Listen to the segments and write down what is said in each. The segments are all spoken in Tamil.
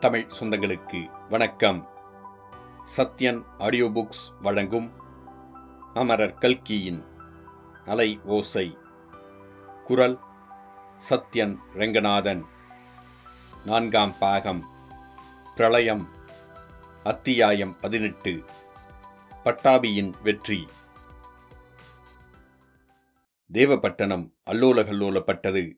தமிழ் சொந்தங்களுக்கு வணக்கம். சத்யன் ஆடியோ புக்ஸ் வழங்கும் அமரர் கல்கியின் அலை ஓசை. குரல் சத்யன் ரெங்கநாதன். நான்காம் பாகம். பிரளயம். அத்தியாயம் பதினெட்டு. பட்டாபியின் வெற்றி. தேவப்பட்டணம் அல்லோலகல்லோலப்பட்டது.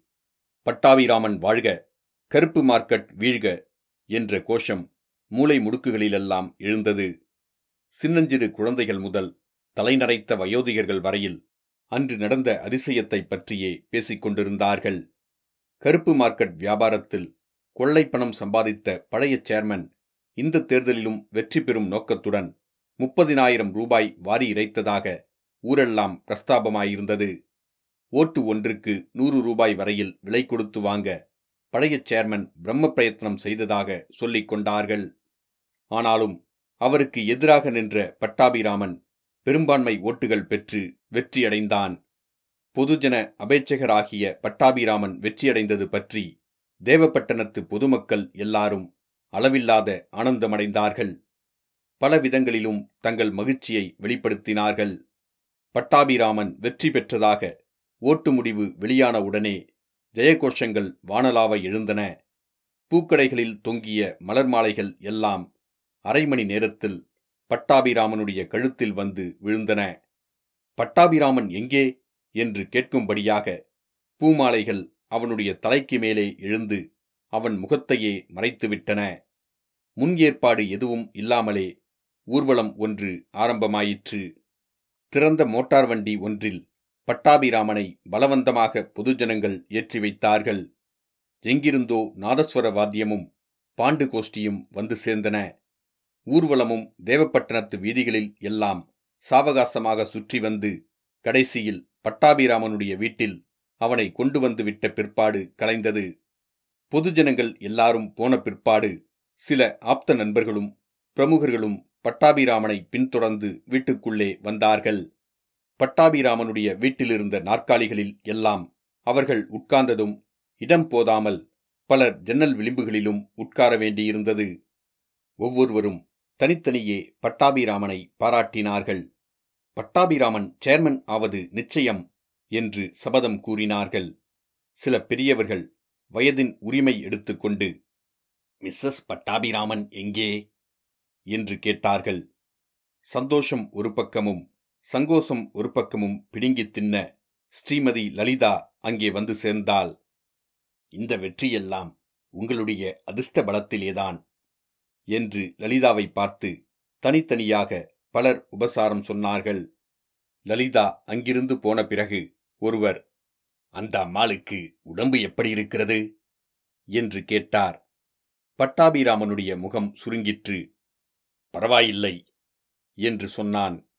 பட்டாபிராமன் வாழ்க கருப்பு மார்க்கெட் வீழ்க என்ற கோஷம் மூளை முடுக்குகளிலெல்லாம் எழுந்தது. சின்னஞ்சிறு குழந்தைகள் முதல் தலைநரைத்த வயோதிகர்கள் வரையில் அன்று நடந்த அதிசயத்தைப் பற்றியே பேசிக் கொண்டிருந்தார்கள். கருப்பு மார்க்கெட் வியாபாரத்தில் கொள்ளை பணம் சம்பாதித்த பழைய சேர்மன் இந்த தேர்தலிலும் வெற்றி பெறும் நோக்கத்துடன் முப்பதினாயிரம் ரூபாய் வாரி இறைத்ததாக ஊரெல்லாம் பிரஸ்தாபமாயிருந்தது. ஓட்டு ஒன்றுக்கு நூறு ரூபாய் வரையில் விலை கொடுத்து வாங்க பழைய சேர்மன் பிரம்ம பிரயத்னம் செய்ததாக சொல்லிக் கொண்டார்கள். ஆனாலும் அவருக்கு எதிராக நின்ற பட்டாபிராமன் பெரும்பான்மை ஓட்டுகள் பெற்று வெற்றியடைந்தான். பொதுஜன அபேட்சகராகிய பட்டாபிராமன் வெற்றியடைந்தது பற்றி தேவப்பட்டணத்து பொதுமக்கள் எல்லாரும் அளவில்லாத ஆனந்தமடைந்தார்கள். பல விதங்களிலும் தங்கள் மகிழ்ச்சியை வெளிப்படுத்தினார்கள். பட்டாபிராமன் வெற்றி பெற்றதாக ஓட்டு முடிவு வெளியான உடனே ஜெயகோஷங்கள் வானலாவை எழுந்தன. பூக்கடைகளில் தொங்கிய மலர் மாலைகள் எல்லாம் அரை மணி நேரத்தில் பட்டாபிராமனுடைய கழுத்தில் வந்து விழுந்தன. பட்டாபிராமன் எங்கே? என்று கேட்கும்படியாக பூமாலைகள் அவனுடைய தலைக்கு மேலே எழுந்து அவன் முகத்தையே மறைத்துவிட்டன. முன் ஏற்பாடு எதுவும் இல்லாமலே ஊர்வலம் ஒன்று ஆரம்பமாயிற்று. திறந்த மோட்டார் வண்டி ஒன்றில் பட்டாபிராமனை பலவந்தமாக பொதுஜனங்கள் ஏற்றி வைத்தார்கள். எங்கிருந்தோ நாதஸ்வர வாத்தியமும் பாண்டு கோஷ்டியும் வந்து சேர்ந்தன. ஊர்வலமும் தேவப்பட்டணத்து வீதிகளில் எல்லாம் சாவகாசமாக சுற்றி வந்து கடைசியில் பட்டாபிராமனுடைய வீட்டில் அவனை கொண்டு வந்து விட்ட பிற்பாடு கலைந்தது. பொதுஜனங்கள் எல்லாரும் போன பிற்பாடு சில ஆப்த நண்பர்களும் பிரமுகர்களும் பட்டாபிராமனை பின்தொடர்ந்து வீட்டுக்குள்ளே வந்தார்கள். பட்டாபிராமனுடைய வீட்டிலிருந்த நாற்காலிகளில் எல்லாம் அவர்கள் உட்கார்ந்ததும் இடம் போதாமல் பலர் ஜன்னல் விளிம்புகளிலும் உட்கார வேண்டியிருந்தது. ஒவ்வொருவரும் தனித்தனியே பட்டாபிராமனை பாராட்டினார்கள். பட்டாபிராமன் சேர்மன் ஆவது நிச்சயம் என்று சபதம் கூறினார்கள். சில பெரியவர்கள் வயதின் உரிமை எடுத்துக்கொண்டு மிஸ்ஸஸ் பட்டாபிராமன் எங்கே? என்று கேட்டார்கள். சந்தோஷம் ஒரு பக்கமும் சங்கோசம் ஒரு பக்கமும் பிடுங்கித் தின்ன ஸ்ரீமதி லலிதா அங்கே வந்து சேர்ந்தாள். இந்த வெற்றியெல்லாம் உங்களுடைய அதிர்ஷ்ட பலத்திலேதான் என்று லலிதாவை பார்த்து தனித்தனியாக பலர் உபசாரம் சொன்னார்கள். லலிதா அங்கிருந்து போன பிறகு ஒருவர் அந்த அம்மாளுக்கு உடம்பு எப்படி இருக்கிறது? என்று கேட்டார். பட்டாபிராமனுடைய முகம் சுருங்கிற்று. பரவாயில்லை என்று சொன்னான்.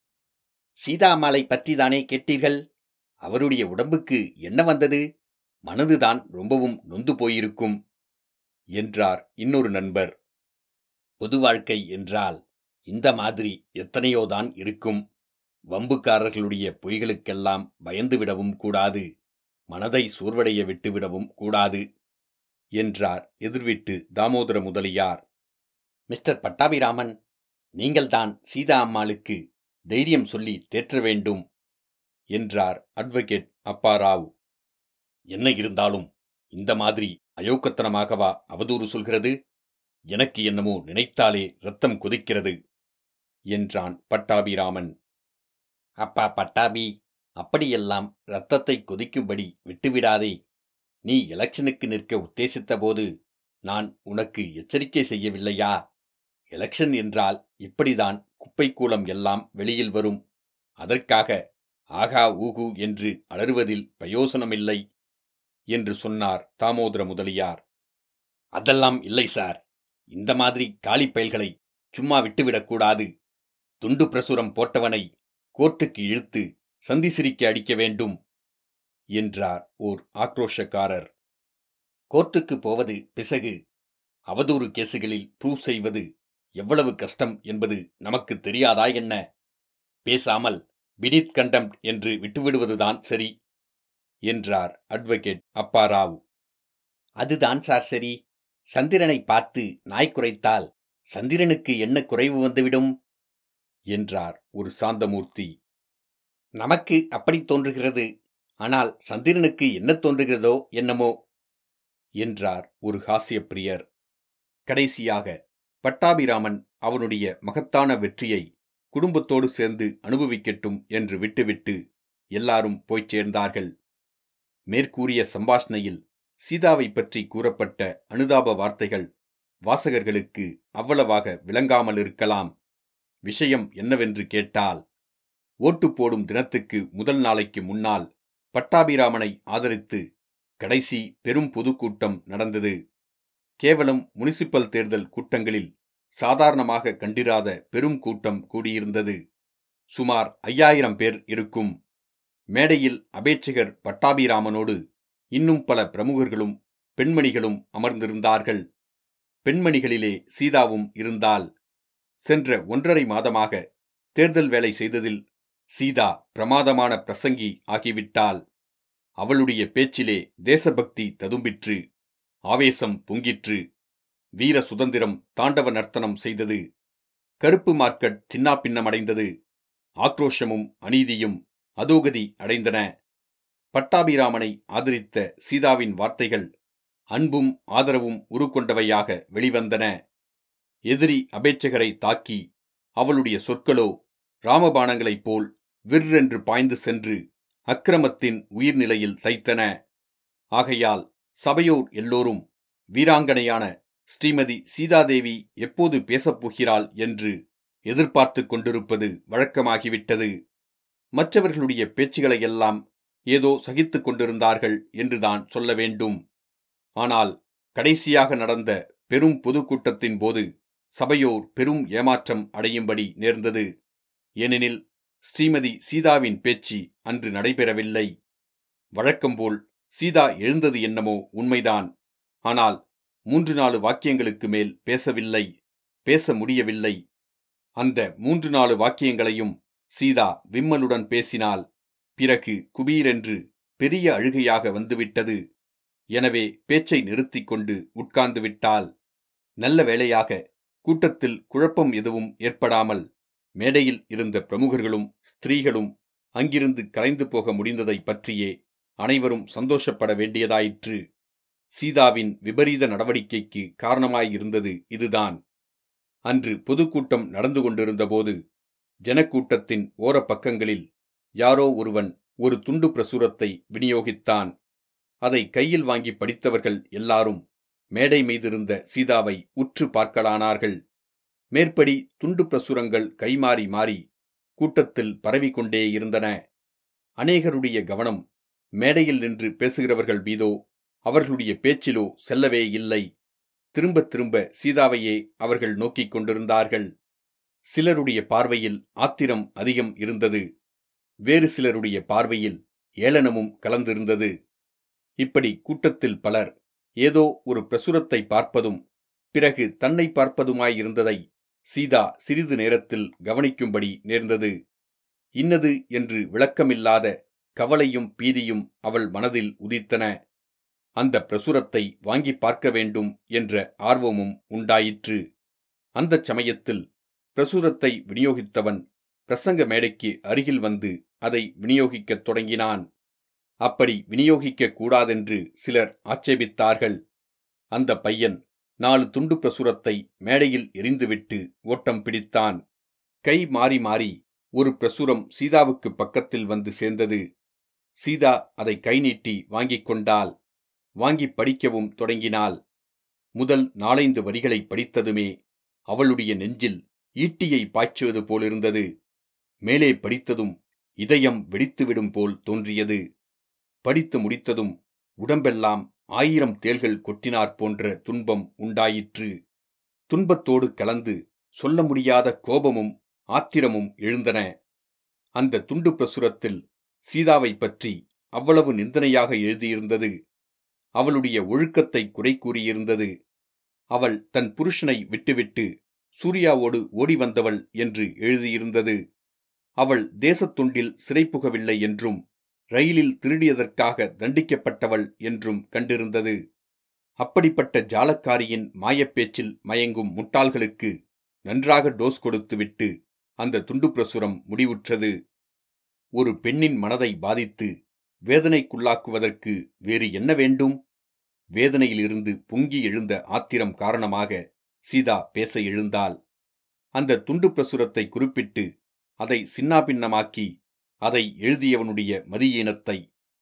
சீதாமாலை பற்றிதானே கேட்டீர்கள்? அவருடைய உடம்புக்கு என்ன வந்தது? மனதுதான் ரொம்பவும் நொந்து போயிருக்கும் என்றார் இன்னொரு நண்பர். பொது வாழ்க்கை என்றால் இந்த மாதிரி எத்தனையோதான் இருக்கும். வம்புக்காரர்களுடைய பொய்களுக்கெல்லாம் பயந்துவிடவும் கூடாது. மனதை சோர்வடைய விட்டுவிடவும் கூடாது என்றார் எதிர்விட்டு தாமோதர முதலியார். மிஸ்டர் பட்டாபிராமன் நீங்கள்தான் சீதா அம்மாளுக்கு தைரியம் சொல்லி தேற்ற வேண்டும் என்றார் அட்வொகேட் அப்பாராவ். என்ன இருந்தாலும் இந்த மாதிரி அயோக்கத்தனமாகவா அவதூறு சொல்கிறது? எனக்கு என்னமோ நினைத்தாலே ரத்தம் கொதிக்கிறது என்றான் பட்டாபிராமன். அப்பா பட்டாபி அப்படியெல்லாம் ரத்தத்தை கொதிக்கும்படி விட்டுவிடாதே. நீ எலெக்ஷனுக்கு நிற்க உத்தேசித்த போது நான் உனக்கு எச்சரிக்கை செய்யவில்லையா? எலெக்ஷன் என்றால் இப்படிதான் குப்பைக்கூலம் எல்லாம் வெளியில் வரும். அதற்காக ஆகா ஊகு என்று அலறுவதில் பிரயோசனமில்லை என்று சொன்னார் தாமோதர முதலியார். அதெல்லாம் இல்லை சார். இந்த மாதிரி காலிப்பயல்களை சும்மா விட்டுவிடக்கூடாது துண்டு பிரசுரம் போட்டவனை கோர்ட்டுக்கு இழுத்து சந்தி சிரிக்க அடிக்க வேண்டும் என்றார் ஓர் ஆக்ரோஷக்காரர். கோர்ட்டுக்கு போவது பிசகு. அவதூறு கேசுகளில் ப்ரூவ் செய்வது எவ்வளவு கஷ்டம் என்பது நமக்கு தெரியாதா என்ன? பேசாமல் பினித் கண்டம் என்று விட்டுவிடுவதுதான் சரி என்றார் அட்வொகேட் அப்பாராவ். அதுதான் சார் சரி. சந்திரனை பார்த்து நாய் குறைத்தால் சந்திரனுக்கு என்ன குறைவு வந்துவிடும்? என்றார் ஒரு சாந்தமூர்த்தி. நமக்கு அப்படி தோன்றுகிறது ஆனால் சந்திரனுக்கு என்ன தோன்றுகிறதோ என்னமோ? என்றார் ஒரு ஹாஸ்யப்பிரியர். கடைசியாக பட்டாபிராமன் அவனுடைய மகத்தான வெற்றியை குடும்பத்தோடு சேர்ந்து அனுபவிக்கட்டும் என்று விட்டுவிட்டு எல்லாரும் போய்ச் சேர்ந்தார்கள். மேற்கூறிய சம்பாஷணையில் சீதாவை பற்றி கூறப்பட்ட அனுதாப வார்த்தைகள் வாசகர்களுக்கு அவ்வளவாக விளங்காமல் இருக்கலாம். விஷயம் என்னவென்று கேட்டால் ஓட்டு போடும் தினத்துக்கு முதல் நாளைக்கு முன்னால் பட்டாபிராமனை ஆதரித்து கடைசி பெரும் பொதுக்கூட்டம் நடந்தது. கேவலம் முனிசிபல் தேர்தல் கூட்டங்களில் சாதாரணமாக கண்டிராத பெரும் கூட்டம் கூடியிருந்தது. சுமார் ஐயாயிரம் பேர் இருக்கும். மேடையில் அபேட்சகர் பட்டாபிராமனோடு இன்னும் பல பிரமுகர்களும் பெண்மணிகளும் அமர்ந்திருந்தார்கள். பெண்மணிகளிலே சீதாவும் இருந்தால் சென்ற ஒன்றரை மாதமாக தேர்தல் வேலை செய்ததில் சீதா பிரமாதமான பிரசங்கி ஆகிவிட்டாள். அவளுடைய பேச்சிலே தேசபக்தி ததும்பிற்று. ஆவேசம் பொங்கிற்று. வீர சுதந்திரம் தாண்டவ நர்த்தனம் செய்தது. கருப்பு மார்க்கெட் சின்னாபின்னமடைந்தது ஆக்ரோஷமும் அநீதியும் அதோகதி அடைந்தன. பட்டாபிராமனை ஆதரித்த சீதாவின் வார்த்தைகள் அன்பும் ஆதரவும் உருக்கொண்டவையாக வெளிவந்தன. எதிரி அபேட்சகரை தாக்கி அவளுடைய சொற்களோ ராமபாணங்களைப் போல் விற்றென்று பாய்ந்து சென்று அக்கிரமத்தின் உயிர்நிலையில் தைத்தன. ஆகையால் சபையோர் எல்லோரும் வீராங்கனையான ஸ்ரீமதி சீதாதேவி எப்போது பேசப்போகிறாள் என்று எதிர்பார்த்து கொண்டிருப்பது வழக்கமாகிவிட்டது. மற்றவர்களுடைய பேச்சுகளையெல்லாம் ஏதோ சகித்துக் கொண்டிருந்தார்கள் என்றுதான் சொல்ல வேண்டும். ஆனால் கடைசியாக நடந்த பெரும் பொதுக்கூட்டத்தின் போது சபையோர் பெரும் ஏமாற்றம் அடையும்படி நேர்ந்தது. ஏனெனில் ஸ்ரீமதி சீதாவின் பேச்சு அன்று நடைபெறவில்லை. வழக்கம்போல் சீதா எழுந்தது என்னமோ உண்மைதான். ஆனால் மூன்று நாலு வாக்கியங்களுக்கு மேல் பேசவில்லை பேச முடியவில்லை. அந்த மூன்று நாலு வாக்கியங்களையும் சீதா விம்மலுடன் பேசினால் பிறகு குபீரென்று பெரிய அழுகையாக வந்துவிட்டது. எனவே பேச்சை நிறுத்திக் கொண்டு உட்கார்ந்து விட்டால் நல்ல வேளையாக கூட்டத்தில் குழப்பம் எதுவும் ஏற்படாமல் மேடையில் இருந்த பிரமுகர்களும் ஸ்திரீகளும் அங்கிருந்து கலைந்து போக முடிந்ததை பற்றியே அனைவரும் சந்தோஷப்பட வேண்டியதாயிற்று. சீதாவின் விபரீத நடவடிக்கைக்கு காரணமாயிருந்தது இதுதான். அன்று பொதுக்கூட்டம் நடந்து கொண்டிருந்தபோது ஜனக்கூட்டத்தின் ஓரப்பக்கங்களில் யாரோ ஒருவன் ஒரு துண்டு பிரசுரத்தை விநியோகித்தான். அதை கையில் வாங்கி படித்தவர்கள் எல்லாரும் மேடை மீதிருந்த சீதாவை உற்று பார்க்கலானார்கள். மேற்படி துண்டு பிரசுரங்கள் கைமாறி மாறி கூட்டத்தில் பரவிக்கொண்டே இருந்தன அநேகருடைய கவனம் மேடையில் நின்று பேசுகிறவர்கள் மீதோ அவர்களுடைய பேச்சிலோ செல்லவே இல்லை. திரும்ப திரும்ப சீதாவையே அவர்கள் நோக்கிக் கொண்டிருந்தார்கள். சிலருடைய பார்வையில் ஆத்திரம் அதிகம் இருந்தது. வேறு சிலருடைய பார்வையில் ஏளனமும் கலந்திருந்தது. இப்படி கூட்டத்தில் பலர் ஏதோ ஒரு பிரசுரத்தை பார்ப்பதும் பிறகு தன்னை பார்ப்பதுமாயிருந்ததை சீதா சிறிது நேரத்தில் கவனிக்கும்படி நேர்ந்தது. இன்னது என்று விளக்கமில்லாத கவலையும் பீதியும் அவள் மனதில் உதித்தன. அந்த பிரசுரத்தை வாங்கி பார்க்க வேண்டும் என்ற ஆர்வமும் உண்டாயிற்று. அந்தச் சமயத்தில் பிரசுரத்தை விநியோகித்தவன் பிரசங்க மேடைக்கு அருகில் வந்து அதை விநியோகிக்கத் தொடங்கினான். அப்படி விநியோகிக்க கூடாதென்று சிலர் ஆட்சேபித்தார்கள். அந்த பையன் நாலு துண்டு பிரசுரத்தை மேடையில் எரிந்துவிட்டு ஓட்டம் பிடித்தான். கை மாறி மாறி ஒரு பிரசுரம் சீதாவுக்கு பக்கத்தில் வந்து சேர்ந்தது. சீதா அதை கை நீட்டி வாங்கிக் கொண்டாள். வாங்கி படிக்கவும் தொடங்கினாள். முதல் நாலைந்து வரிகளை படித்ததுமே அவளுடைய நெஞ்சில் ஈட்டியை பாய்ச்சுவது போலிருந்தது. மேலே படித்ததும் இதயம் வெடித்துவிடும் போல் தோன்றியது. படித்து முடித்ததும் உடம்பெல்லாம் ஆயிரம் தேள்கள் கொட்டினார் போன்ற துன்பம் உண்டாயிற்று. துன்பத்தோடு கலந்து சொல்ல முடியாத கோபமும் ஆத்திரமும் எழுந்தன. அந்த துண்டு பிரசுரத்தில் சீதாவை பற்றி அவ்வளவு நிந்தனையாக எழுதியிருந்தது. அவளுடைய ஒழுக்கத்தை குறை கூறியிருந்தது. அவள் தன் புருஷனை விட்டுவிட்டு சூர்யாவோடு ஓடி வந்தவள் என்று எழுதியிருந்தது. அவள் தேசத்துண்டில் சிறைப்புகவில்லை என்றும் ரயிலில் திருடியதற்காக தண்டிக்கப்பட்டவள் என்றும் கண்டிருந்தது. அப்படிப்பட்ட ஜாலக்காரியின் மாயப்பேச்சில் மயங்கும் முட்டாள்களுக்கு நன்றாக டோஸ் கொடுத்துவிட்டு அந்த துண்டு பிரசுரம் முடிவுற்றது. ஒரு பெண்ணின் மனதை பாதித்து வேதனைக்குள்ளாக்குவதற்கு வேறு என்ன வேண்டும்? வேதனையிலிருந்து பொங்கி எழுந்த ஆத்திரம் காரணமாக சீதா பேச எழுந்தால் அந்த துண்டு பிரசுரத்தை குறிப்பிட்டு அதை சின்னாபின்னமாக்கி அதை எழுதியவனுடைய மதியீனத்தை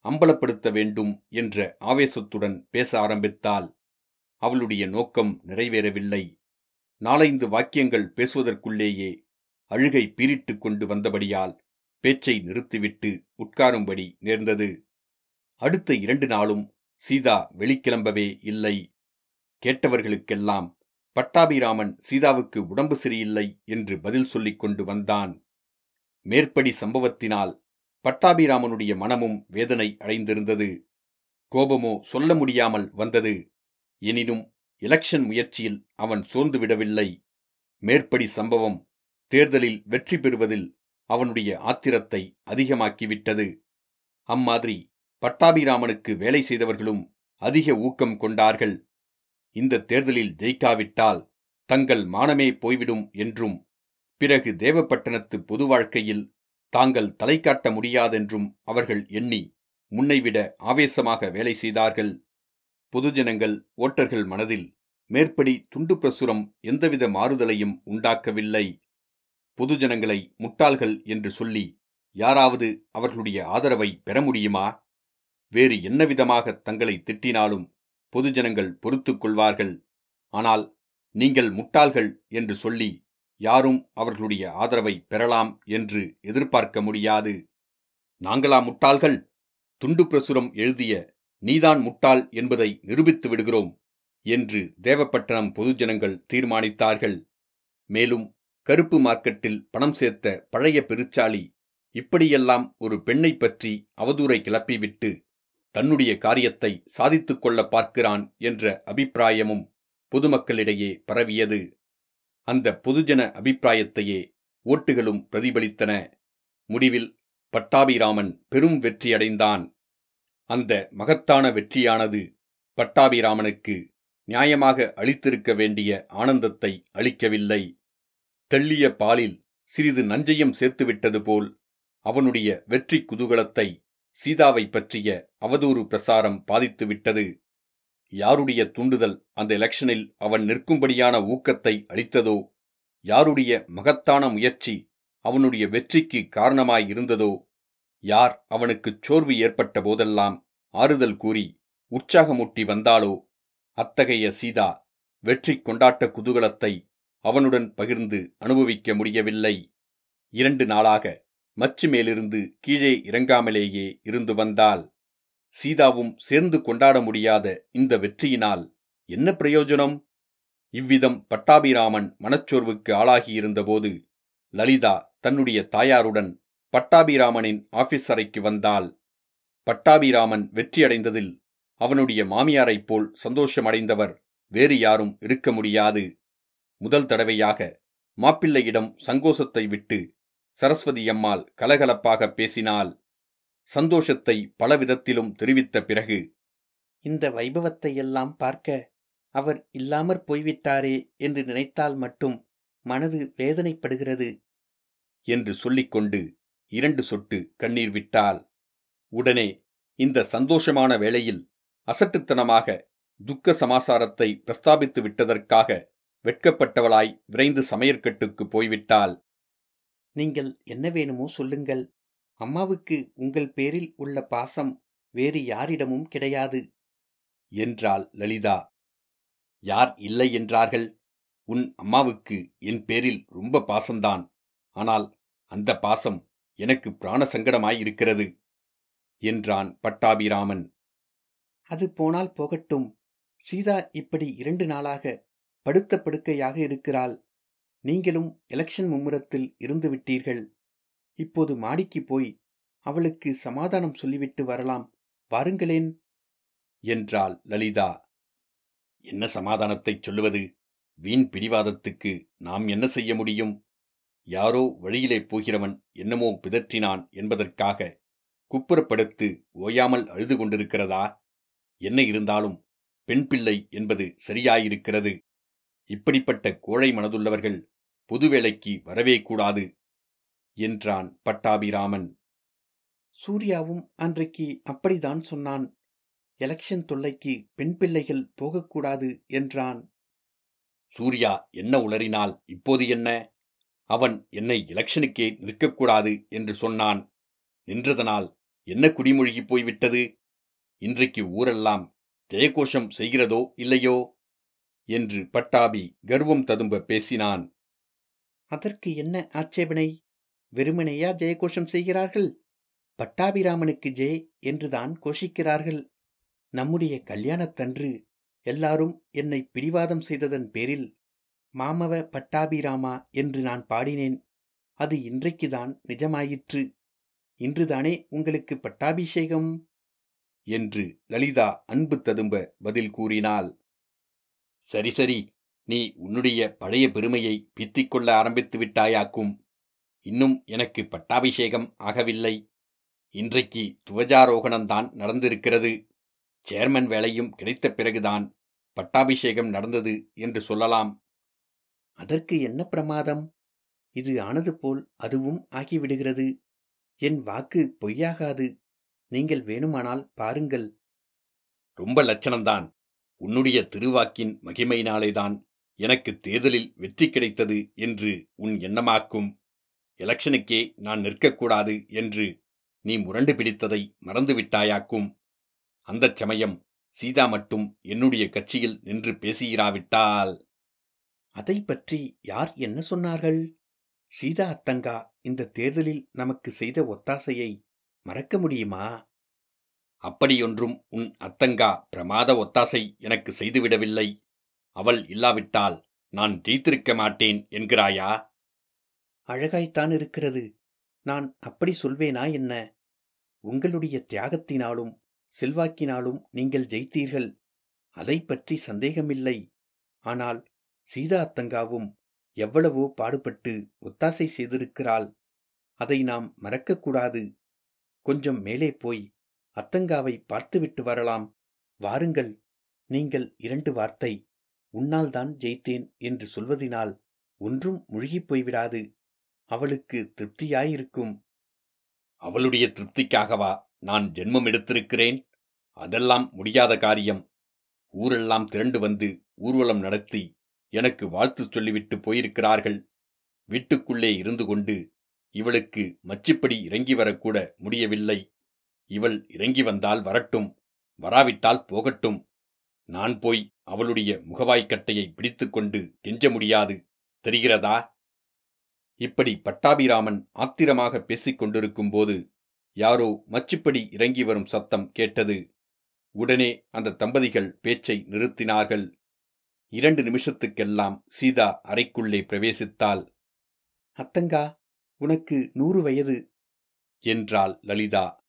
அம்பலப்படுத்த வேண்டும் என்ற ஆவேசத்துடன் பேச ஆரம்பித்தால் அவளுடைய நோக்கம் நிறைவேறவில்லை. நாலைந்து வாக்கியங்கள் பேசுவதற்குள்ளேயே அழுகை பீரிட்டு கொண்டு வந்தபடியால் பேச்சை நிறுத்திவிட்டு உட்காரும்படி நேர்ந்தது. அடுத்த இரண்டு நாளும் சீதா வெளிக்கிளம்பவே இல்லை. கேட்டவர்களுக்கெல்லாம் பட்டாபிராமன் சீதாவுக்கு உடம்பு சரியில்லை என்று பதில் சொல்லிக் கொண்டு வந்தான். மேற்படி சம்பவத்தினால் பட்டாபிராமனுடைய மனமும் வேதனை அடைந்திருந்தது. கோபமோ சொல்ல முடியாமல் வந்தது. எனினும் எலெக்ஷன் முயற்சியில் அவன் சோர்ந்து விடவில்லை. மேற்படி சம்பவம் தேர்தலில் வெற்றி பெறுவதில் அவனுடைய ஆத்திரத்தை அதிகமாக்கிவிட்டது. அம்மாதிரி பட்டாபிராமனுக்கு வேலை செய்தவர்களும் அதிக ஊக்கம் கொண்டார்கள். இந்த தேர்தலில் ஜெயிக்காவிட்டால் தங்கள் மானமே போய்விடும் என்றும் பிறகு தேவப்பட்டணத்து பொது வாழ்க்கையில் தாங்கள் தலை காட்ட முடியாதென்றும் அவர்கள் எண்ணி முன்னைவிட ஆவேசமாக வேலை செய்தார்கள். பொதுஜனங்கள் ஓட்டர்கள் மனதில் மேற்படி துண்டு பிரசுரம் எந்தவித மாறுதலையும் உண்டாக்கவில்லை. பொதுஜனங்களை முட்டாள்கள் என்று சொல்லி யாராவது அவர்களுடைய ஆதரவை பெற முடியுமா? வேறு என்ன விதமாக தங்களை திட்டினாலும் பொதுஜனங்கள் பொறுத்துக் கொள்வார்கள். ஆனால் நீங்கள் முட்டாள்கள் என்று சொல்லி யாரும் அவர்களுடைய ஆதரவை பெறலாம் என்று எதிர்பார்க்க முடியாது. நாங்களா முட்டாள்கள்? துண்டு பிரசுரம் எழுதிய நீதான் முட்டாள் என்பதை நிரூபித்து விடுகிறோம் என்று தேவப்பட்டணம் பொதுஜனங்கள் தீர்மானித்தார்கள். மேலும் கருப்பு மார்க்கெட்டில் பணம் சேர்த்த பழைய பெருச்சாளி இப்படியெல்லாம் ஒரு பெண்ணை பற்றி அவதூறை கிளப்பிவிட்டு தன்னுடைய காரியத்தை சாதித்துக் கொள்ள பார்க்கிறான் என்ற அபிப்பிராயமும் பொதுமக்களிடையே பரவியது. அந்த பொதுஜன அபிப்பிராயத்தையே ஓட்டுகளும் பிரதிபலித்தன. முடிவில் பட்டாபிராமன் பெரும் வெற்றியடைந்தான். அந்த மகத்தான வெற்றியானது பட்டாபிராமனுக்கு நியாயமாக அளித்திருக்க வேண்டிய ஆனந்தத்தை அளிக்கவில்லை. தெள்ளிய பாலில் சிறிது நஞ்சையும் சேர்த்துவிட்டது போல் அவனுடைய வெற்றி குதூகலத்தை சீதாவை பற்றிய அவதூறு பிரசாரம் பாதித்துவிட்டது யாருடைய தூண்டுதல் அந்த எலெக்ஷனில் அவன் நிற்கும்படியான ஊக்கத்தை அளித்ததோ யாருடைய மகத்தான முயற்சி அவனுடைய வெற்றிக்கு காரணமாயிருந்ததோ யார் அவனுக்குச் சோர்வு ஏற்பட்ட போதெல்லாம் ஆறுதல் கூறி உற்சாகமூட்டி வந்தாளோ அத்தகைய சீதா வெற்றி கொண்டாட்ட குதூகலத்தை அவனுடன் பகிர்ந்து அனுபவிக்க முடியவில்லை. இரண்டு நாளாக மச்சு மேலிருந்து கீழே இறங்காமலேயே இருந்து வந்தாள். சீதாவும் சேர்ந்து கொண்டாட முடியாத இந்த வெற்றியினால் என்ன பிரயோஜனம்? இவ்விதம் பட்டாபிராமன் மனச்சோர்வுக்கு ஆளாகியிருந்தபோது லலிதா தன்னுடைய தாயாருடன் பட்டாபிராமனின் ஆபீஸ் அறைக்கு வந்தாள். பட்டாபிராமன் வெற்றியடைந்ததில் அவனுடைய மாமியாரைப் போல் சந்தோஷமடைந்தவர் வேறு யாரும் இருக்க முடியாது. முதல் தடவையாக மாப்பிள்ளையிடம் சங்கோசத்தை விட்டு சரஸ்வதி அம்மாள் கலகலப்பாக பேசினாள் சந்தோஷத்தை பலவிதத்திலும் தெரிவித்த பிறகு இந்த வைபவத்தை எல்லாம் பார்க்க அவர் இல்லாமற் போய்விட்டாரே என்று நினைத்தால் மட்டும் மனது வேதனைப்படுகிறது. என்று சொல்லிக்கொண்டு இரண்டு சொட்டு கண்ணீர் விட்டாள். உடனே இந்த சந்தோஷமான வேளையில் அசட்டுத்தனமாக துக்க சமாசாரத்தை பிரஸ்தாபித்து விட்டதற்காக வெட்கப்பட்டவளாய் விரைந்து சமையற்கட்டுக்கு போய்விட்டாள். நீங்கள் என்ன வேணுமோ சொல்லுங்கள். அம்மாவுக்கு உங்கள் பேரில் உள்ள பாசம் வேறு யாரிடமும் கிடையாது. என்றாள் லலிதா. யார் இல்லை என்றார்கள். உன் அம்மாவுக்கு என் பேரில் ரொம்ப பாசம்தான். ஆனால் அந்த பாசம் எனக்கு பிராண சங்கடமாயிருக்கிறது என்றான் பட்டாபிராமன். அது போனால் போகட்டும். சீதா இப்படி இரண்டு நாளாக படுத்த படுக்கையாக இருக்கிறாள். நீங்களும் எலெக்ஷன் மும்முரத்தில் இருந்து விட்டீர்கள். இப்போது மாடிக்கு போய் அவளுக்கு சமாதானம் சொல்லிவிட்டு வரலாம். வாருங்களேன். என்றாள் லலிதா. என்ன சமாதானத்தைச் சொல்லுவது? வீண் பிடிவாதத்துக்கு நாம் என்ன செய்ய முடியும்? யாரோ வழியிலே போகிறவன் என்னமோ பிதற்றினான் என்பதற்காக குப்புறப்படுத்து ஓயாமல் அழுது கொண்டிருக்கிறதா? என்ன இருந்தாலும் பெண் பிள்ளை என்பது சரியாயிருக்கிறது. இப்படிப்பட்ட கோழை மனதுள்ளவர்கள் பொது வேலைக்கு வரவே கூடாது என்றான் பட்டாபிராமன். சூர்யாவும் அன்றைக்கு அப்படிதான் சொன்னான். எலெக்ஷன் தொல்லைக்கு பெண் பிள்ளைகள் போகக்கூடாது என்றான். சூர்யா என்ன உளறினால் இப்போது என்ன? அவன் என்னை எலெக்ஷனுக்கே நிற்கக்கூடாது என்று சொன்னான். நின்றதனால் என்ன குடிமொழிகி போய்விட்டது? இன்றைக்கு ஊரெல்லாம் ஜெயகோஷம் செய்கிறதோ இல்லையோ? என்று பட்டாபி கர்வம் ததும்ப பேசினான். அதற்கு என்ன ஆட்சேபனை? வெறுமனையா ஜெயகோஷம் செய்கிறார்கள்? பட்டாபிராமனுக்கு ஜெய் என்றுதான் கோஷிக்கிறார்கள். நம்முடைய கல்யாணத்தன்று எல்லாரும் என்னை பிடிவாதம் செய்ததன் பேரில் மாமவ பட்டாபிராமா என்று நான் பாடினேன். அது இன்றைக்குதான் நிஜமாயிற்று. இன்றுதானே உங்களுக்கு பட்டாபிஷேகம்? என்று லலிதா அன்பு ததும்ப பதில் கூறினாள். சரி சரி. நீ உன்னுடைய பழைய பெருமையை பித்திக்கொள்ள ஆரம்பித்து விட்டாயாக்கும். இன்னும் எனக்கு பட்டாபிஷேகம் ஆகவில்லை. இன்றைக்கு துவஜாரோகணம்தான் நடந்திருக்கிறது. சேர்மன் வேலையும் கிடைத்த பிறகுதான் பட்டாபிஷேகம் நடந்தது என்று சொல்லலாம். அதற்கு என்ன பிரமாதம்? இது ஆனது போல் அதுவும் ஆகிவிடுகிறது. என் வாக்கு பொய்யாகாது. நீங்கள் வேணுமானால் பாருங்கள். ரொம்ப லட்சணம்தான். உன்னுடைய திருவாக்கின் மகிமையினாலேதான் எனக்கு தேர்தலில் வெற்றி கிடைத்தது என்று உன் எண்ணமாக்கும். எலெக்ஷனுக்கே நான் நிற்கக்கூடாது என்று நீ முரண்டு பிடித்ததை மறந்துவிட்டாயாக்கும். அந்தச் சமயம் சீதா மட்டும் என்னுடைய கட்சியில் நின்று பேசியிராவிட்டால் அதை பற்றி யார் என்ன சொன்னார்கள்? சீதா அத்தங்கா இந்த தேர்தலில் நமக்கு செய்த ஒத்தாசையை மறக்க முடியுமா? அப்படியொன்றும் உன் அத்தங்கா பிரமாத ஒத்தாசை எனக்கு செய்துவிடவில்லை. அவள் இல்லாவிட்டால் நான் ஜெயித்திருக்க மாட்டேன் என்கிறாயா? அழகாய்த்தான் இருக்கிறது. நான் அப்படி சொல்வேனா என்ன? உங்களுடைய தியாகத்தினாலும் செல்வாக்கினாலும் நீங்கள் ஜெயித்தீர்கள். அதை பற்றி சந்தேகமில்லை. ஆனால் சீதா அத்தங்காவும் எவ்வளவோ பாடுபட்டு ஒத்தாசை செய்திருக்கிறாள். அதை நாம் மறக்கக்கூடாது. கொஞ்சம் மேலே போய் அத்தங்காவை பார்த்துவிட்டு வரலாம். வாருங்கள் நீங்கள் இரண்டு வார்த்தை உன்னால்தான் ஜெயித்தேன் என்று சொல்வதினால் ஒன்றும் முழுகிப் போய்விடாது. அவளுக்கு திருப்தியாயிருக்கும். அவளுடைய திருப்திக்காகவா நான் ஜென்மம் எடுத்திருக்கிறேன்? அதெல்லாம் முடியாத காரியம். ஊரெல்லாம் திரண்டு வந்து ஊர்வலம் நடத்தி எனக்கு வாழ்த்து சொல்லிவிட்டு போயிருக்கிறார்கள். வீட்டுக்குள்ளே இருந்து கொண்டு இவளுக்கு மச்சிப்படி இறங்கி வரக்கூட முடியவில்லை. இவள் இறங்கி வந்தால் வரட்டும் வராவிட்டால் போகட்டும். நான் போய் அவளுடைய முகவாய்க்கட்டையை பிடித்துக்கொண்டு கெஞ்ச முடியாது தெரிகிறதா? இப்படி பட்டாபிராமன் ஆத்திரமாக பேசிக் கொண்டிருக்கும்போது யாரோ மச்சுப்படி இறங்கி வரும் சத்தம் கேட்டது. உடனே அந்த தம்பதிகள் பேச்சை நிறுத்தினார்கள். இரண்டு நிமிஷத்துக்கெல்லாம் சீதா அறைக்குள்ளே பிரவேசித்தாள். அத்தங்கா உனக்கு நூறு வயது என்றாள் லலிதா.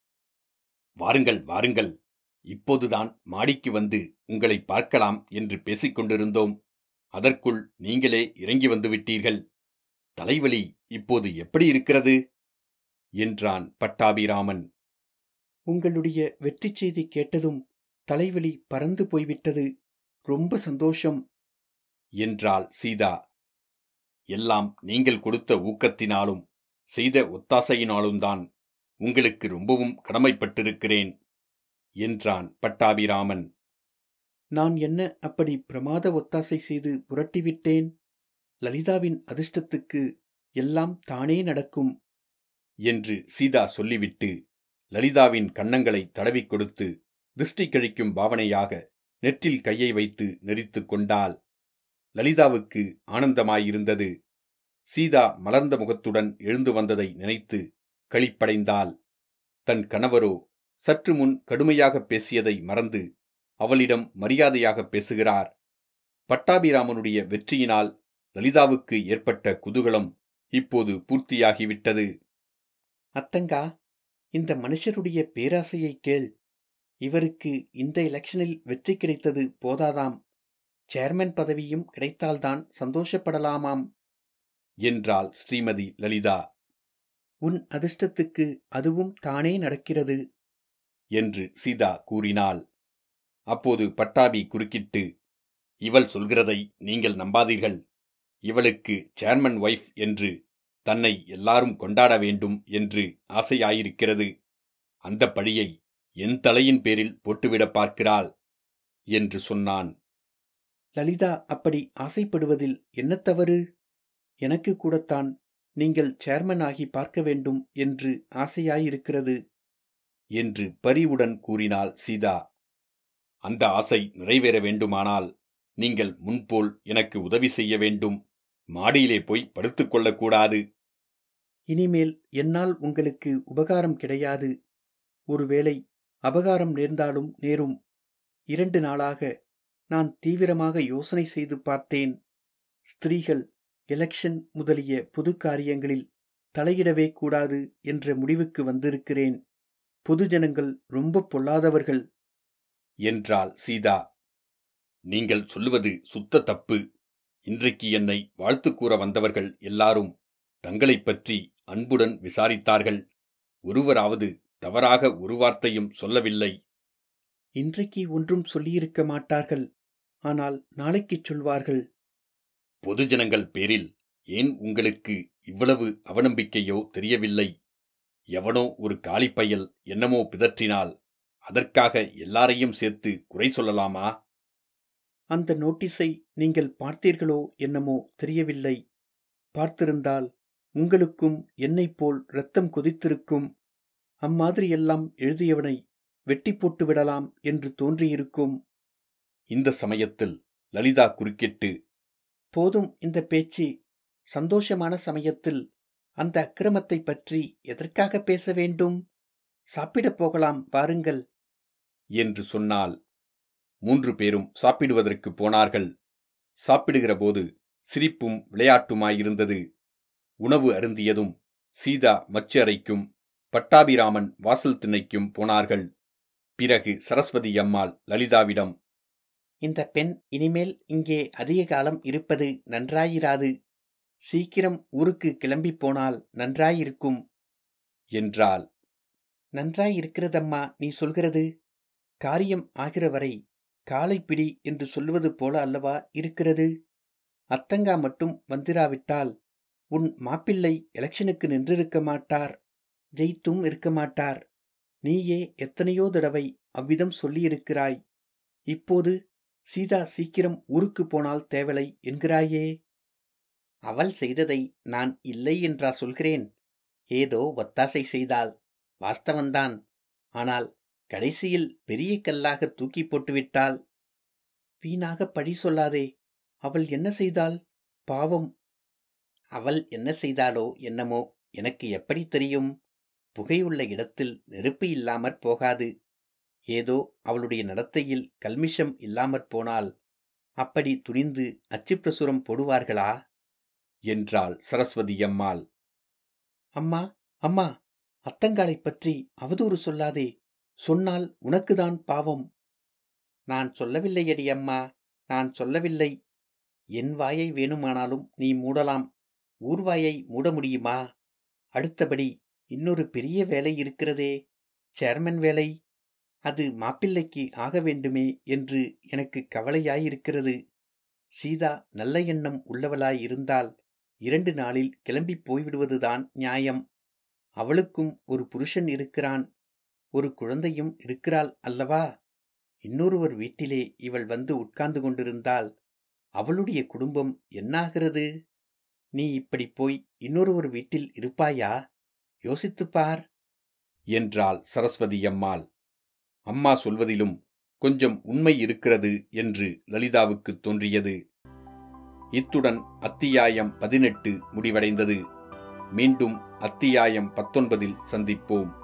வாருங்கள் வாருங்கள். இப்போதுதான் மாடிக்கு வந்து உங்களை பார்க்கலாம் என்று பேசிக் கொண்டிருந்தோம். அதற்குள் நீங்களே இறங்கி வந்து விட்டீர்கள். தலைவலி இப்போது எப்படி இருக்கிறது? என்றான் பட்டாபிராமன். உங்களுடைய வெற்றி செய்தி கேட்டதும் தலைவலி பறந்து போய்விட்டது. ரொம்ப சந்தோஷம். என்றாள் சீதா. எல்லாம் நீங்கள் கொடுத்த ஊக்கத்தினாலும் செய்த ஒத்தாசையினாலும் தான் உங்களுக்கு ரொம்பவும் கடமைப்பட்டிருக்கிறேன் என்றான் பட்டாபிராமன். நான் என்ன அப்படி பிரமாத ஒத்தாசை செய்து புரட்டிவிட்டேன்? லலிதாவின் அதிர்ஷ்டத்துக்கு எல்லாம் தானே நடக்கும் என்று சீதா சொல்லிவிட்டு லலிதாவின் கன்னங்களை தடவிக் கொடுத்து திருஷ்டி கழிக்கும் பாவனையாக நெற்றில் கையை வைத்து நெறித்து கொண்டாள். லலிதாவுக்கு ஆனந்தமாயிருந்தது. சீதா மலர்ந்த முகத்துடன் எழுந்து வந்ததை நினைத்து களிப்படைந்தாள். தன் கணவரோ சற்று முன் கடுமையாக பேசியதை மறந்து அவளிடம் மரியாதையாக பேசுகிறார். பட்டாபிராமனுடைய வெற்றியினால் லலிதாவுக்கு ஏற்பட்ட குதூகலம் இப்போது பூர்த்தியாகிவிட்டது. அத்தங்கா இந்த மனுஷருடைய பேராசையை கேள். இவருக்கு இந்த எலெக்ஷனில் வெற்றி கிடைத்தது போதாதாம். சேர்மன் பதவியும் கிடைத்தால்தான் சந்தோஷப்படலாமாம். என்றாள் ஸ்ரீமதி லலிதா. உன் அதிர்ஷ்டத்துக்கு அதுவும் தானே நடக்கிறது? என்று சீதா கூறினாள். அப்போது பட்டாபி குறுக்கிட்டு இவள் சொல்கிறதை நீங்கள் நம்பாதீர்கள். இவளுக்கு சேர்மன் ஒய்ஃப் என்று தன்னை எல்லாரும் கொண்டாட வேண்டும் என்று ஆசையாயிருக்கிறது. அந்த பழியை என் தலையின் பேரில் போட்டுவிட பார்க்கிறாள் என்று சொன்னான். லலிதா அப்படி ஆசைப்படுவதில் என்ன தவறு? எனக்கு கூடத்தான் நீங்கள் சேர்மன் ஆகி பார்க்க வேண்டும் என்று ஆசையாயிருக்கிறது. என்று பரிவுடன் கூறினாள் சீதா. அந்த ஆசை நிறைவேற வேண்டுமானால் நீங்கள் முன்போல் எனக்கு உதவி செய்ய வேண்டும். மாடியிலே போய் படுத்துக்கொள்ளக்கூடாது இனிமேல் என்னால் உங்களுக்கு உபகாரம் கிடையாது. ஒருவேளை அபகாரம் நேர்ந்தாலும் நேரும். இரண்டு நாளாக நான் தீவிரமாக யோசனை செய்து பார்த்தேன். ஸ்திரீகள் எலெக்ஷன் முதலிய பொது காரியங்களில் தலையிடவே கூடாது என்ற முடிவுக்கு வந்திருக்கிறேன். பொதுஜனங்கள் ரொம்ப பொல்லாதவர்கள். என்றாள் சீதா. நீங்கள் சொல்லுவது சுத்த தப்பு. இன்றைக்கு என்னை வாழ்த்து கூற வந்தவர்கள் எல்லாரும் தங்களைப் பற்றி அன்புடன் விசாரித்தார்கள். ஒருவராவது தவறாக ஒரு வார்த்தையும் சொல்லவில்லை. இன்றைக்கு ஒன்றும் சொல்லியிருக்க மாட்டார்கள். ஆனால் நாளைக்குச் சொல்வார்கள். பொதுஜனங்கள் பேரில் ஏன் உங்களுக்கு இவ்வளவு அவநம்பிக்கையோ தெரியவில்லை? எவனோ ஒரு காலிப்பையல் என்னமோ பிதற்றினால் அதற்காக எல்லாரையும் சேர்த்து குறை சொல்லலாமா? அந்த நோட்டீஸை நீங்கள் பார்த்தீர்களோ என்னமோ தெரியவில்லை. பார்த்திருந்தால் உங்களுக்கும் என்னைப் போல் இரத்தம் கொதித்திருக்கும். அம்மாதிரியெல்லாம் எழுதியவனை வெட்டி போட்டு விடலாம் என்று தோன்றியிருக்கும். இந்த சமயத்தில் லலிதா குறுக்கிட்டு போதும் இந்த பேச்சு. சந்தோஷமான சமயத்தில் அந்த அக்கிரமத்தை பற்றி எதற்காக பேச வேண்டும்? சாப்பிடப் போகலாம் வாருங்கள். என்று சொன்னால் மூன்று பேரும் சாப்பிடுவதற்கு போனார்கள். சாப்பிடுகிற போது சிரிப்பும் விளையாட்டுமாயிருந்தது. உணவு அருந்தியதும் சீதா மச்சு அறைக்கும் பட்டாபிராமன் வாசல் திண்ணைக்கும் போனார்கள். பிறகு சரஸ்வதி அம்மாள் லலிதாவிடம் இந்த பெண் இனிமேல் இங்கே அதிக காலம் இருப்பது நன்றாயிராது. சீக்கிரம் ஊருக்கு கிளம்பிப் போனால் நன்றாயிருக்கும். என்றாள். நன்றாயிருக்கிறதம்மா நீ சொல்கிறது? காரியம் ஆகிற வரை காலை பிடி என்று சொல்லுவது போல அல்லவா இருக்கிறது? அத்தங்கா மட்டும் வந்திராவிட்டால் உன் மாப்பிள்ளை எலெக்ஷனுக்கு நின்றிருக்க மாட்டார் ஜெயித்தும் இருக்க மாட்டார். நீயே எத்தனையோ தடவை அவ்விதம் சொல்லியிருக்கிறாய். இப்போது சீதா சீக்கிரம் ஊருக்கு போனால் தேவலை என்கிறாயே. அவள் செய்ததை நான் இல்லை என்றா சொல்கிறேன். ஏதோ ஒத்தாசை செய்தாள் வாஸ்தவன்தான். ஆனால் கடைசியில் பெரிய கல்லாக தூக்கி போட்டுவிட்டாள். வீணாக பழி சொல்லாதே. அவள் என்ன செய்தாள்? பாவம். அவள் என்ன செய்தாளோ என்னமோ எனக்கு எப்படி தெரியும்? புகையுள்ள இடத்தில் நெருப்பு இல்லாமற் போகாது. ஏதோ அவளுடைய நடத்தையில் கல்மிஷம் இல்லாமற் போனால் அப்படி துணிந்து அச்சுப்பிரசுரம் போடுவார்களா? என்றாள் சரஸ்வதி அம்மாள். அம்மா அம்மா அத்தங்காளைப் பற்றி அவதூறு சொல்லாதே சொன்னால் உனக்குதான் பாவம். நான் சொல்லவில்லையடி அம்மா நான் சொல்லவில்லை. என் வாயை வேணுமானாலும் நீ மூடலாம் ஊர்வாயை மூட முடியுமா? அடுத்தபடி இன்னொரு பெரிய வேலை இருக்கிறதே சேர்மன் வேலை. அது மாப்பிள்ளைக்கு ஆக வேண்டுமே என்று எனக்கு கவலையாயிருக்கிறது. சீதா நல்ல எண்ணம் உள்ளவளாயிருந்தால் இரண்டு நாளில் கிளம்பி போய்விடுவதுதான் நியாயம். அவளுக்கும் ஒரு புருஷன் இருக்கிறான். ஒரு குழந்தையும் இருக்கிறாள் அல்லவா? இன்னொருவர் வீட்டிலே இவள் வந்து உட்கார்ந்து கொண்டிருந்தால் அவளுடைய குடும்பம் என்னாகிறது? நீ இப்படி போய் இன்னொருவர் வீட்டில் இருப்பாயா? யோசித்துப் பார். என்றாள் சரஸ்வதி அம்மாள். அம்மா சொல்வதிலும் கொஞ்சம் உண்மை இருக்கிறது என்று லலிதாவுக்குத் தோன்றியது. இத்துடன் அத்தியாயம் பதினெட்டு முடிவடைந்தது. மீண்டும் அத்தியாயம் பத்தொன்பதில் சந்திப்போம்.